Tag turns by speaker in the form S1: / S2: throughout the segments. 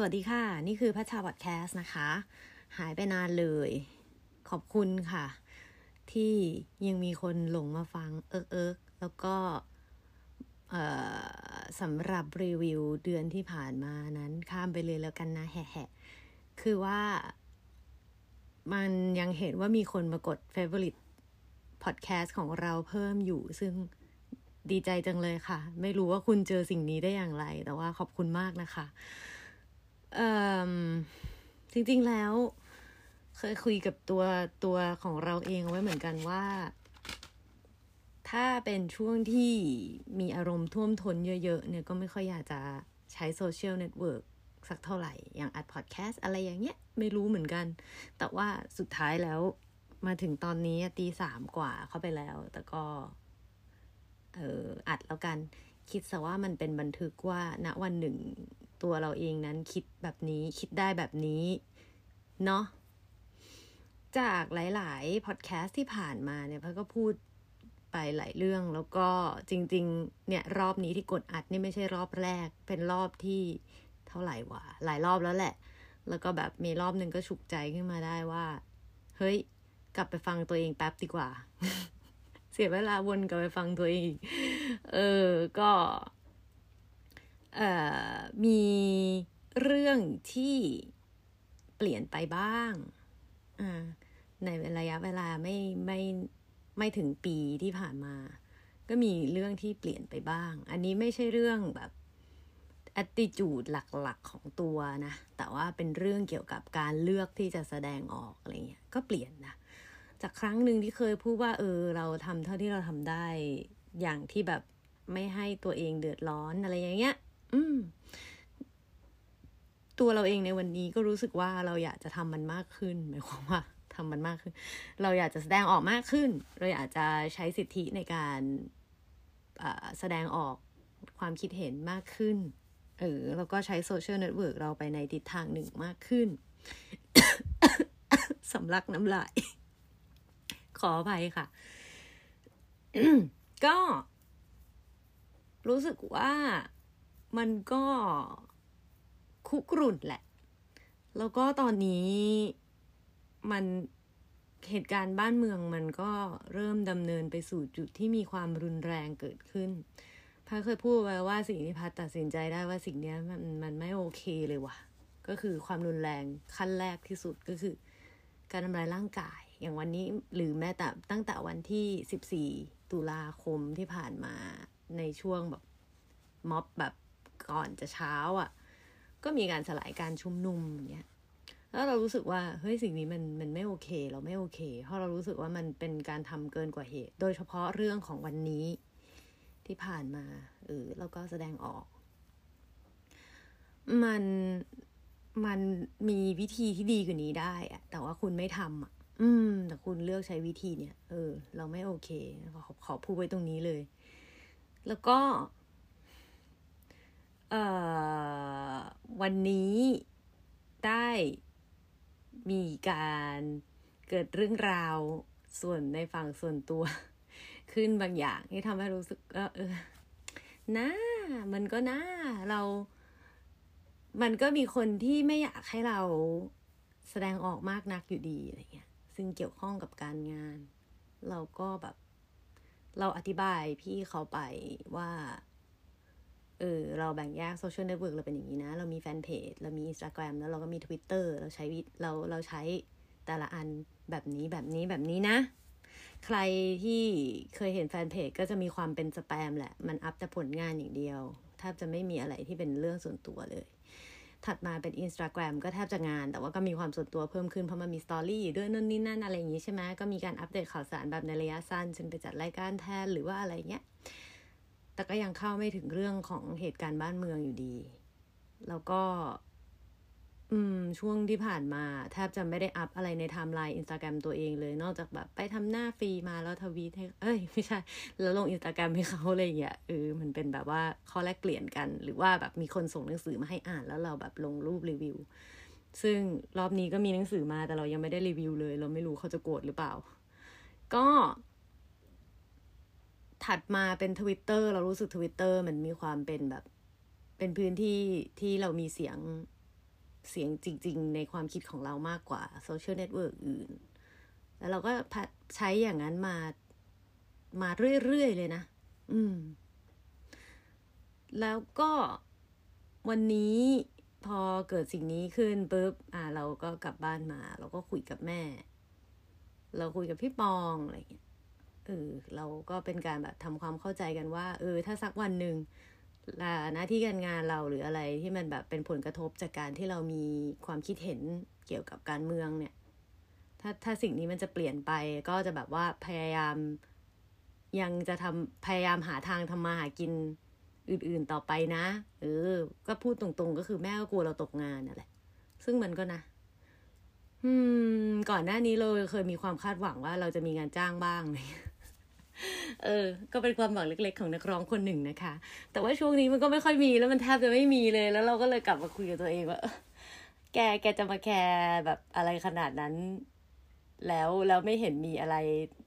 S1: สวัสดีค่ะ นี่คือพัชชาบอดแคสต์นะคะ หายไปนานเลย ขอบคุณค่ะ ที่ยังมีคนหลงมาฟังเอิกเอิกแล้วก็สำหรับรีวิวเดือนที่ผ่านมานั้นข้ามไปเลยแล้วกันนะแหะคือว่ามันยังเห็นว่ามีคนมากด favorite podcast ของเราเพิ่มอยู่ ซึ่งดีใจจังเลยค่ะ ไม่รู้ว่าคุณเจอสิ่งนี้ได้อย่างไร แต่ว่าขอบคุณมากนะคะ จริง ๆแล้ว เคยคุยกับตัวตัวของเราเองไว้เหมือนกันว่า ถ้าเป็นช่วงที่มีอารมณ์ท่วมท้นเยอะๆเนี่ยก็ไม่ค่อยอยากจะใช้ social network สักเท่าไหร่ อย่างอัดพอดแคสต์อะไรอย่างเงี้ย ไม่รู้เหมือนกัน แต่ว่าสุดท้ายแล้วมาถึงตอนนี้ตีสามกว่าเข้าไปแล้ว แต่ก็ เอออัดแล้วกัน คิดซะว่ามันเป็นบันทึกว่าณวันหนึ่ง ตัวเราเองนั้นคิดแบบนี้คิดได้แบบนี้ เนาะจากหลาย ๆ พอดแคสต์ที่ผ่านมาเนี่ยพัก็พูดไปหลายเรื่องแล้วก็จริง ๆ เนี่ยรอบนี้ที่กดอัดนี่ไม่ใช่รอบแรก เป็นรอบที่เท่าไหร่วะหลายรอบแล้วแหละ แล้วก็แบบมีรอบหนึ่งก็ฉุกใจขึ้นมาได้ว่า เฮ้ย กลับไปฟังตัวเองแป๊บดีกว่า เสียเวลาวนกลับไปฟังตัวเอง เออ ก็ มีเรื่องที่เปลี่ยนไปบ้าง ในระยะเวลาไม่ไม่ไม่ถึงปีที่ผ่านมา ก็มีเรื่องที่เปลี่ยนไปบ้าง อันนี้ไม่ใช่เรื่องแบบ attitude หลักๆของตัวนะ แต่ว่าเป็นเรื่องเกี่ยวกับการเลือกที่จะแสดงออกอะไรเงี้ย ก็เปลี่ยนนะ จากครั้งหนึ่งที่เคยพูดว่า เออ เราทำเท่าที่เราทำได้ อย่างที่แบบไม่ให้ตัวเองเดือดร้อนอะไรอย่างเงี้ย อืม ตัวเราเองในวันนี้ก็รู้สึกว่าเราอยากจะทำมันมากขึ้นหมายความว่าทำมันมากขึ้น เราอยากจะแสดงออกมากขึ้น เราอยากจะใช้สิทธิในการแสดงออกความคิดเห็นมากขึ้น เออแล้วก็ใช้ social network เราไปในทิศทางหนึ่งมากขึ้น สำลักน้ำลาย ขออภัยค่ะ ก็ รู้สึกว่า มันก็คุกรุ่นแหละ แล้วก็ตอนนี้มันเหตุการณ์บ้านเมืองมันก็เริ่มดำเนินไปสู่จุดที่มีความรุนแรงเกิดขึ้นพัดเคยพูดไว้ว่าสิ่งที่พัดตัดสินใจได้ว่าสิ่งนี้มันมันไม่โอเคเลยว่ะ ก็คือความรุนแรงขั้นแรกที่สุดก็คือ การทำลายร่างกาย อย่างวันนี้หรือแม้แต่ตั้งแต่วันที่ 14 ตุลาคมที่ผ่านมาในช่วงแบบม็อบแบบ ก่อนจะเช้าอะ่ะ ก็มีการสลายการชุมนุมอย่างเงี้ยแล้วเรารู้สึกว่าเฮ้ยสิ่งนี้มันมันไม่โอเค เราไม่โอเค เพราะเรารู้สึกว่ามันเป็นการทำเกินกว่าเหตุ โดยเฉพาะเรื่องของวันนี้ที่ผ่านมาเออแล้วก็แสดงออก มันมันมีวิธีที่ดีกว่านี้ได้อะแต่ว่าคุณไม่ทำอะ อืม แต่คุณเลือกใช้วิธีเนี่ย เออ เราไม่โอเคขอขอพูดไว้ตรงนี้เลย แล้วก็ วันนี้ได้มีการเกิดเรื่องราวส่วนในฝั่งส่วนตัว ขึ้นบางอย่างที่ทำให้รู้สึกเออน่ามันก็น่าเรา มันก็มีคนที่ไม่อยากให้เราแสดงออกมากนักอยู่ดีอะไรเงี้ย ซึ่งเกี่ยวข้องกับการงาน เราก็แบบ เราอธิบายพี่เขาไปว่า เออเราแบ่งแยก social network เราเป็นอย่างนี้นะ เรามีแฟนเพจเรามีอินสตาแกรมแล้วเราก็มี Twitter เราใช้เราเราใช้แต่ละอันแบบนี้แบบนี้แบบนี้นะ ใครที่เคยเห็นแฟนเพจก็จะมีความเป็นสแปมแหละ มันอัพแต่ผลงานอย่างเดียวแทบจะไม่มีอะไรที่เป็นเรื่องส่วนตัวเลย ถัดมาเป็น Instagram ก็แทบจะงาน แต่ว่าก็มีความส่วนตัวเพิ่มขึ้นเพราะมันมีสตอรี่ด้วยนั่นนี่นั่นอะไรอย่างนี้ใช่ไหมก็มีการอัปเดตข่าวสารแบบในระยะสั้นเช่นไปจัดรายการแทนหรือว่าอะไรเงี้ย แต่ก็ยังเข้าไม่ถึงเรื่องของเหตุการณ์บ้านเมืองอยู่ดี แล้วก็ อืม ช่วงที่ผ่านมา แทบจะไม่ได้อัพอะไรในไทม์ไลน์อินสตาแกรมตัวเองเลย นอกจากแบบไปทำหน้าฟรีมาแล้วทวีตให้ เอ้ย ไม่ใช่ แล้วลงอินสตาแกรมให้เขาอะไรอย่างเงี้ยเออมันเป็นแบบว่าข้อแลกเปลี่ยนกัน หรือว่าแบบมีคนส่งหนังสือมาให้อ่านแล้วเราแบบลงรูปรีวิว ซึ่งรอบนี้ก็มีหนังสือมาแต่เรายังไม่ได้รีวิวเลย เราไม่รู้เขาจะโกรธหรือเปล่า ก็ ถัดมาเป็นทวิตเตอร์เรารู้สึกทวิตเตอร์มันมีความเป็นแบบ เป็นพื้นที่ที่เรามีเสียงเสียงจริง ๆ ในความคิดของเรามากกว่าโซเชียลเน็ตเวิร์กอื่น แล้วเราก็ใช้อย่างนั้นมามาเรื่อย ๆ เลยนะ อืม แล้วก็วันนี้พอเกิดสิ่งนี้ขึ้นปุ๊บ อ่า เราก็กลับบ้านมา เราก็คุยกับแม่ เราคุยกับพี่ปองอะไรอย่างเงี้ย เออเราก็เป็นการแบบทำความเข้าใจกันว่า เออ ถ้าสักวันหนึ่งหน้าที่การงานเราหรืออะไรที่มันแบบเป็นผลกระทบจากการที่เรามีความคิดเห็นเกี่ยวกับการเมืองเนี่ย ถ้าถ้าสิ่งนี้มันจะเปลี่ยนไปก็จะแบบว่าพยายามยังจะทำพยายามหาทางทำมาหากินอื่นๆต่อไปนะ เออ ก็พูดตรงๆ ก็คือแม่ก็กลัวเราตกงานนั่นแหละ ซึ่งมันก็นะ อืม ก่อนหน้านี้เราเคยมีความคาดหวังว่าเราจะมีงานจ้างบ้างเลย เออ ก็เป็นความหวังเล็ก ๆ ของนักร้องคนหนึ่งนะคะ แต่ว่าช่วงนี้มันก็ไม่ค่อยมีแล้วมันแทบจะไม่มีเลย แล้วเราก็เลยกลับมาคุยกับตัวเองว่า แก แกจะมาแคร์แบบอะไรขนาดนั้น แล้วแล้วไม่เห็นมีอะไร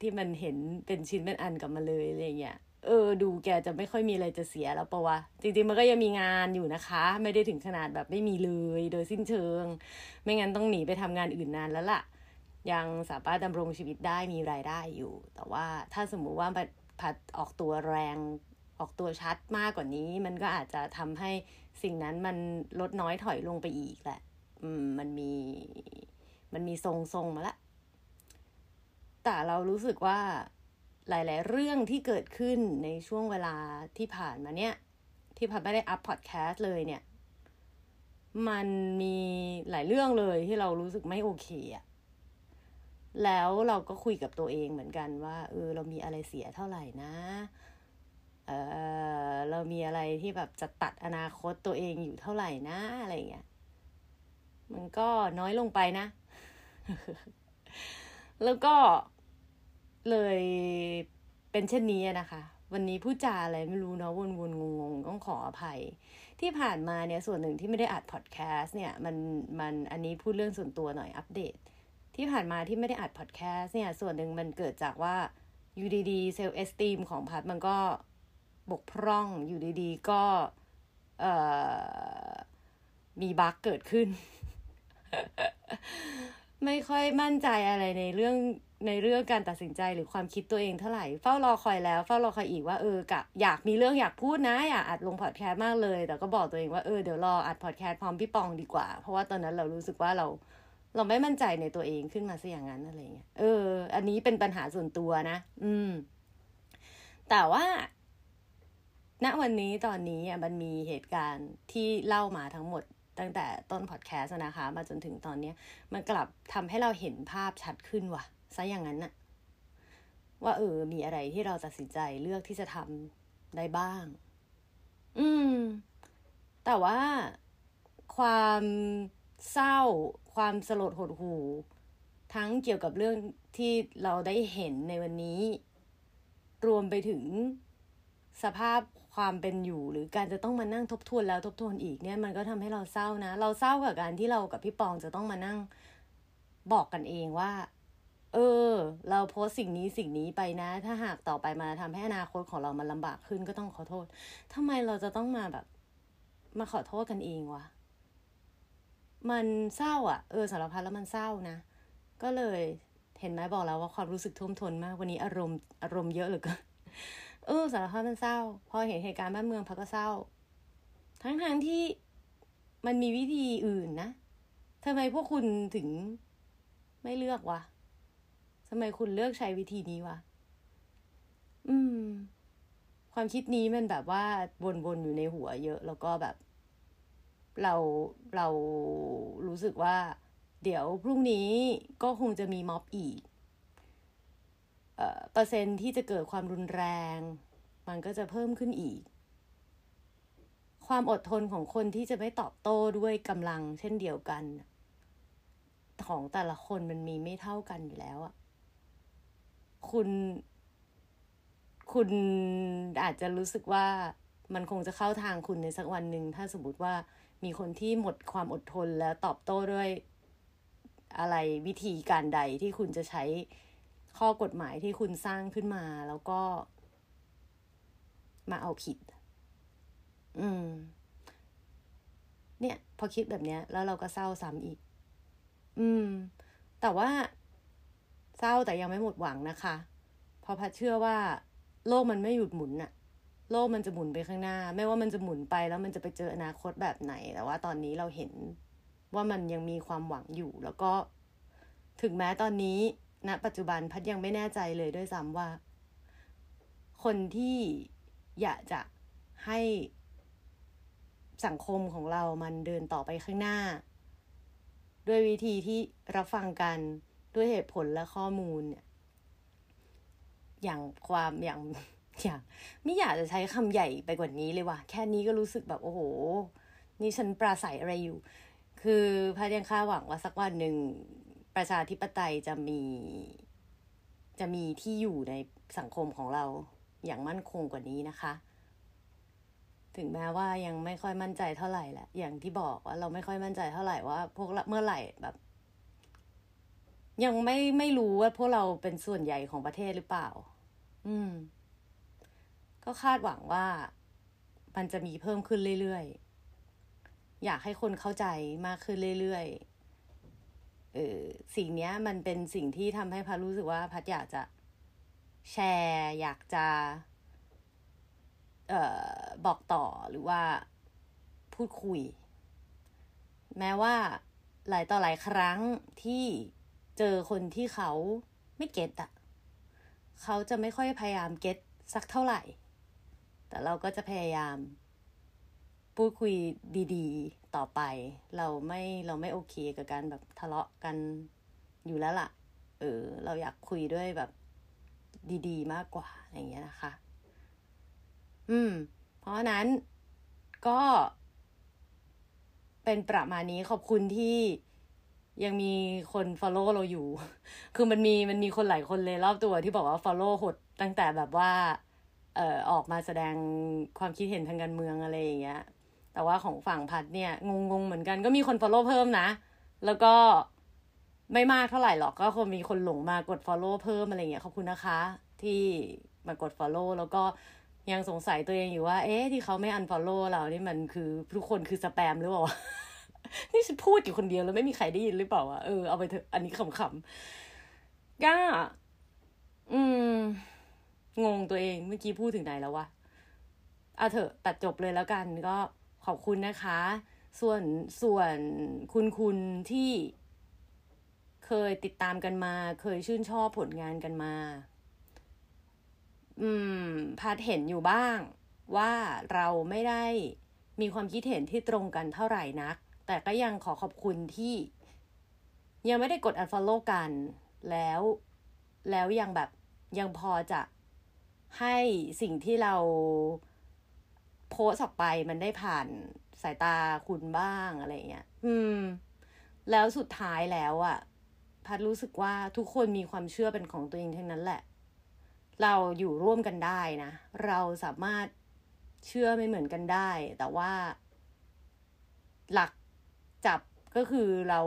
S1: ที่มันเห็นเป็นชิ้นเป็นอันกลับมาเลยอะไรเงี้ย เออ ดูแกจะไม่ค่อยมีอะไรจะเสียแล้วปะวะ จริงๆมันก็ยังมีงานอยู่นะคะ ไม่ได้ถึงขนาดแบบไม่มีเลย โดยสิ้นเชิง ไม่งั้นต้องหนีไปทำงานอื่นนานแล้วล่ะ ยังสามารถดำรงชีวิตได้มีรายได้อยู่ แต่ว่าถ้าสมมุติว่าพัดออกตัวแรงออกตัวชัดมากกว่านี้ มันก็อาจจะทำให้สิ่งนั้นมันลดน้อยถอยลงไปอีกแหละ อืมมันมีมันมีทรงทรงมาละ แต่เรารู้สึกว่าหลาย ๆ เรื่องที่เกิดขึ้นในช่วงเวลาที่ผ่านมาเนี่ย ที่พัดไม่ได้อัพพอดแคสต์เลยเนี่ย มันมีหลายเรื่องเลยที่เรารู้สึกไม่โอเคอะ แล้วเราก็คุยกับตัวเองเหมือนกันว่าเออเรามีอะไรเสียเท่าไหร่นะเออเรามีอะไรที่แบบจะตัดอนาคตตัวเองอยู่เท่าไหร่นะอะไรเงี้ยมันก็น้อยลงไปนะ แล้วก็เลยเป็นเช่นนี้นะคะ วันนี้พูดจาอะไรไม่รู้เนาะวนๆงงๆต้องขออภัย ที่ผ่านมาเนี่ยส่วนหนึ่งที่ไม่ได้อัดพอดแคสต์เนี่ย มันมันอันนี้พูดเรื่องส่วนตัวหน่อยอัปเดต ที่ผ่านมาที่ไม่ได้อัดพอดแคสต์เนี่ย ส่วนหนึ่งมันเกิดจากว่าอยู่ดีๆ self-esteem ของพัดมันก็บกพร่องอยู่ดีๆก็เออมี bug เกิดขึ้น ไม่ค่อยมั่นใจอะไรในเรื่องในเรื่องการตัดสินใจหรือความคิดตัวเองเท่าไหร่ เฝ้ารอคอยแล้ว เฝ้ารอคอยอีกว่าเออกะอยากมีเรื่องอยากพูดนะอยากอัดลงพอดแคสต์มากเลย แต่ก็บอกตัวเองว่าเออเดี๋ยวรออัดพอดแคสต์พร้อมพี่ปองดีกว่า เพราะว่าตอนนั้นเรารู้สึกว่าเรา เราไม่มั่นใจในตัวเองขึ้นมาซะอย่างนั้นอะไรเงี้ยเออ อันนี้เป็นปัญหาส่วนตัวนะ อืม แต่ว่าณวันนี้ตอนนี้มันมีเหตุการณ์ที่เล่ามาทั้งหมดตั้งแต่ต้นพอดแคสต์นะคะ มาจนถึงตอนนี้มันกลับทำให้เราเห็นภาพชัดขึ้นว่ะซะอย่างนั้นน่ะ ว่าเออ มีอะไรที่เราตัดสินใจเลือกที่จะทำได้บ้าง อืม แต่ว่าความ เศร้า ความสลดหดหูทั้งเกี่ยวกับเรื่องที่เราได้เห็นในวันนี้ รวมไปถึงสภาพความเป็นอยู่ หรือการจะต้องมานั่งทบทวนแล้วทบทวนอีกเนี่ยมันก็ทำให้เราเศร้านะ เราเศร้ากับการที่เรากับพี่ปองจะต้องมานั่งบอกกันเองว่า เออ เราโพสสิ่งนี้สิ่งนี้ไปนะ ถ้าหากต่อไปมาทำให้อนาคตของเรามันลำบากขึ้นก็ต้องขอโทษทำไมเราจะต้องมาแบบ มาขอโทษกันเองวะ มันเศร้าอะ่ะเออสารพัดแล้วมันเศร้านะ ก็เลยเห็นไหมบอกแล้วว่าความรู้สึกท่วมท้นมากวันนี้อารมณ์อารมณ์เยอะเหลือเกินเออสารพัดมันเศร้า พอเห็นเหตุการณ์บ้านเมืองพักก็เศร้า ทั้งทางที่มันมีวิธีอื่นนะทำไมพวกคุณถึงไม่เลือกวะทำไมคุณเลือกใช้วิธีนี้วะอืม ความคิดนี้มันแบบว่าวนๆอยู่ในหัวเยอะ แล้วก็แบบ เราเรารู้สึกว่า เดี๋ยวพรุ่งนี้ก็คงจะมีม็อบอีกเอ่อเปอร์เซ็นที่จะเกิดความรุนแรง มันก็จะเพิ่มขึ้นอีก ความอดทนของคนที่จะไม่ตอบโต้ด้วยกำลังเช่นเดียวกัน ของแต่ละคนมันมีไม่เท่ากันอยู่แล้วอะคุณคุณอาจจะรู้สึกว่ามันคงจะเข้าทางคุณในสักวันหนึ่งถ้าสมมติว่า มีคนที่หมดความอดทนแล้วตอบโต้ด้วยอะไรวิธีการใดที่คุณจะใช้ข้อกฎหมายที่คุณสร้างขึ้นมาแล้วก็ มาเอาผิด อืม เนี่ย พอคิดแบบเนี้ย แล้วเราก็เศร้าซ้ำอีก อืม แต่ว่า เศร้าแต่ยังไม่หมดหวังนะคะ เพราะพัดเชื่อว่า โลกมันไม่หยุดหมุนอะ โลกมันจะหมุนไปข้างหน้า ไม่ว่ามันจะหมุนไปแล้วมันจะไปเจออนาคตแบบไหน แต่ว่าตอนนี้เราเห็นว่ามันยังมีความหวังอยู่ แล้วก็ถึงแม้ตอนนี้ณนะปัจจุบันพัดยังไม่แน่ใจเลยด้วยซ้ำว่า คนที่อยากจะให้สังคมของเรามันเดินต่อไปข้างหน้า ด้วยวิธีที่รับฟังกันด้วยเหตุผลและข้อมูลเนี่ยอย่างความอย่าง อยางไม่อยากจะใช้คำใหญ่ไปกว่านี้เลยว่ะ แค่นี้ก็รู้สึกแบบโอ้โห นี่ฉันปราศัยอะไรอยู่ คือพายยังคาดหวังว่าสักวันหนึ่งประชาธิปไตยจะมี จะมีที่อยู่ในสังคมของเราอย่างมั่นคงกว่านี้นะคะ ถึงแม้ว่ายังไม่ค่อยมั่นใจเท่าไหร่แหละ อย่างที่บอกว่าเราไม่ค่อยมั่นใจเท่าไหร่ว่า พวกเมื่อไหร่แบบ ยังไม่ไม่รู้ว่าพวกเราเป็นส่วนใหญ่ของประเทศหรือเปล่า อืม ก็คาดหวังว่ามันจะมีเพิ่มขึ้นเรื่อยๆ อยากให้คนเข้าใจมากขึ้นเรื่อยๆ เออสิ่งนี้มันเป็นสิ่งที่ทำให้พัดรู้สึกว่าพัดอยากจะแชร์ อยากจะ เอ่อ บอกต่อหรือว่าพูดคุย แม้ว่าหลายต่อหลายครั้งที่เจอคนที่เขาไม่เก็ตอะเขาจะไม่ค่อยพยายามเก็ตสักเท่าไหร่ แต่เราก็จะพยายาม พูดคุยดีๆ ต่อไป เราไม่เราไม่โอเคกับการแบบทะเลาะกันอยู่แล้วล่ะ เออ เราอยากคุยด้วยแบบดีๆ มากกว่าอย่างเงี้ยนะคะ อืม เพราะนั้นก็ เป็นประมาณนี้ขอบคุณที่ยังมีคน follow เราอยู่ คือมันมีมันมีคนหลายคนเลยรอบตัวที่บอกว่า follow หดตั้งแต่แบบว่า เอ่อออกมาแสดงความคิดเห็นทางการเมืองอะไรอย่างเงี้ย แต่ว่าของฝั่งพัดเนี่ยงงๆเหมือนกันก็มีคน follow เพิ่มนะ แล้วก็ไม่มากเท่าไหร่หรอกก็คงมีคนหลงมากด follow เพิ่มอะไรเงี้ยขอบคุณนะคะ ที่มากด follow แล้วก็ยังสงสัยตัวเองอยู่ว่า เอ๊ะที่เขาไม่ unfollow เรานี่มันคือทุกคนคือสแปมหรือเปล่า นี่ฉันพูดอยู่คนเดียวแล้วไม่มีใครได้ยินหรือเปล่าอะเออเอาไปเถอะอันนี้ขำๆก้าอืม งงตัวเองเมื่อกี้พูดถึงไหนแล้ววะเอาเถอะตัดจบเลยแล้วกันก็ขอบคุณนะคะ ส่วนส่วนคุณคุณที่เคยติดตามกันมา เคยชื่นชอบผลงานกันมา อืมพาดเห็นอยู่บ้าง ว่าเราไม่ได้มีความคิดเห็นที่ตรงกันเท่าไหร่นัก แต่ก็ยังขอขอบคุณที่ ยังไม่ได้กด unfollow กัน แล้ว แล้วยังแบบยังพอจะ ให้สิ่งที่เราโพสออกไปมันได้ผ่านสายตาคุณบ้างอะไรเงี้ย อืม แล้วสุดท้ายแล้วอะ่ะ พัดรู้สึกว่าทุกคนมีความเชื่อเป็นของตัวเองทั้งนั้นแหละ เราอยู่ร่วมกันได้นะ เราสามารถเชื่อไม่เหมือนกันได้ แต่ว่า หลักจับก็คือเรา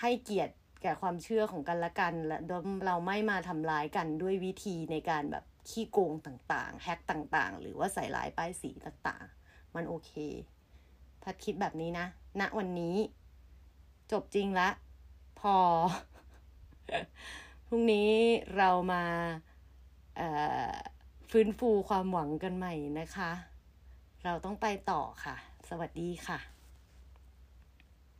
S1: ให้เกียรติแก่ความเชื่อของกันและกัน และเราไม่มาทำร้ายกันด้วยวิธีในการแบบ ขี้โกงต่างๆ แฮกต่างๆ หรือว่าใส่ลายป้ายสีต่างๆ มันโอเค พัดคิดแบบนี้นะณวันนี้ จบจริงละ พอ พรุ่งนี้เรามาฟื้นฟูความหวังกันใหม่นะคะ เราต้องไปต่อค่ะ สวัสดีค่ะ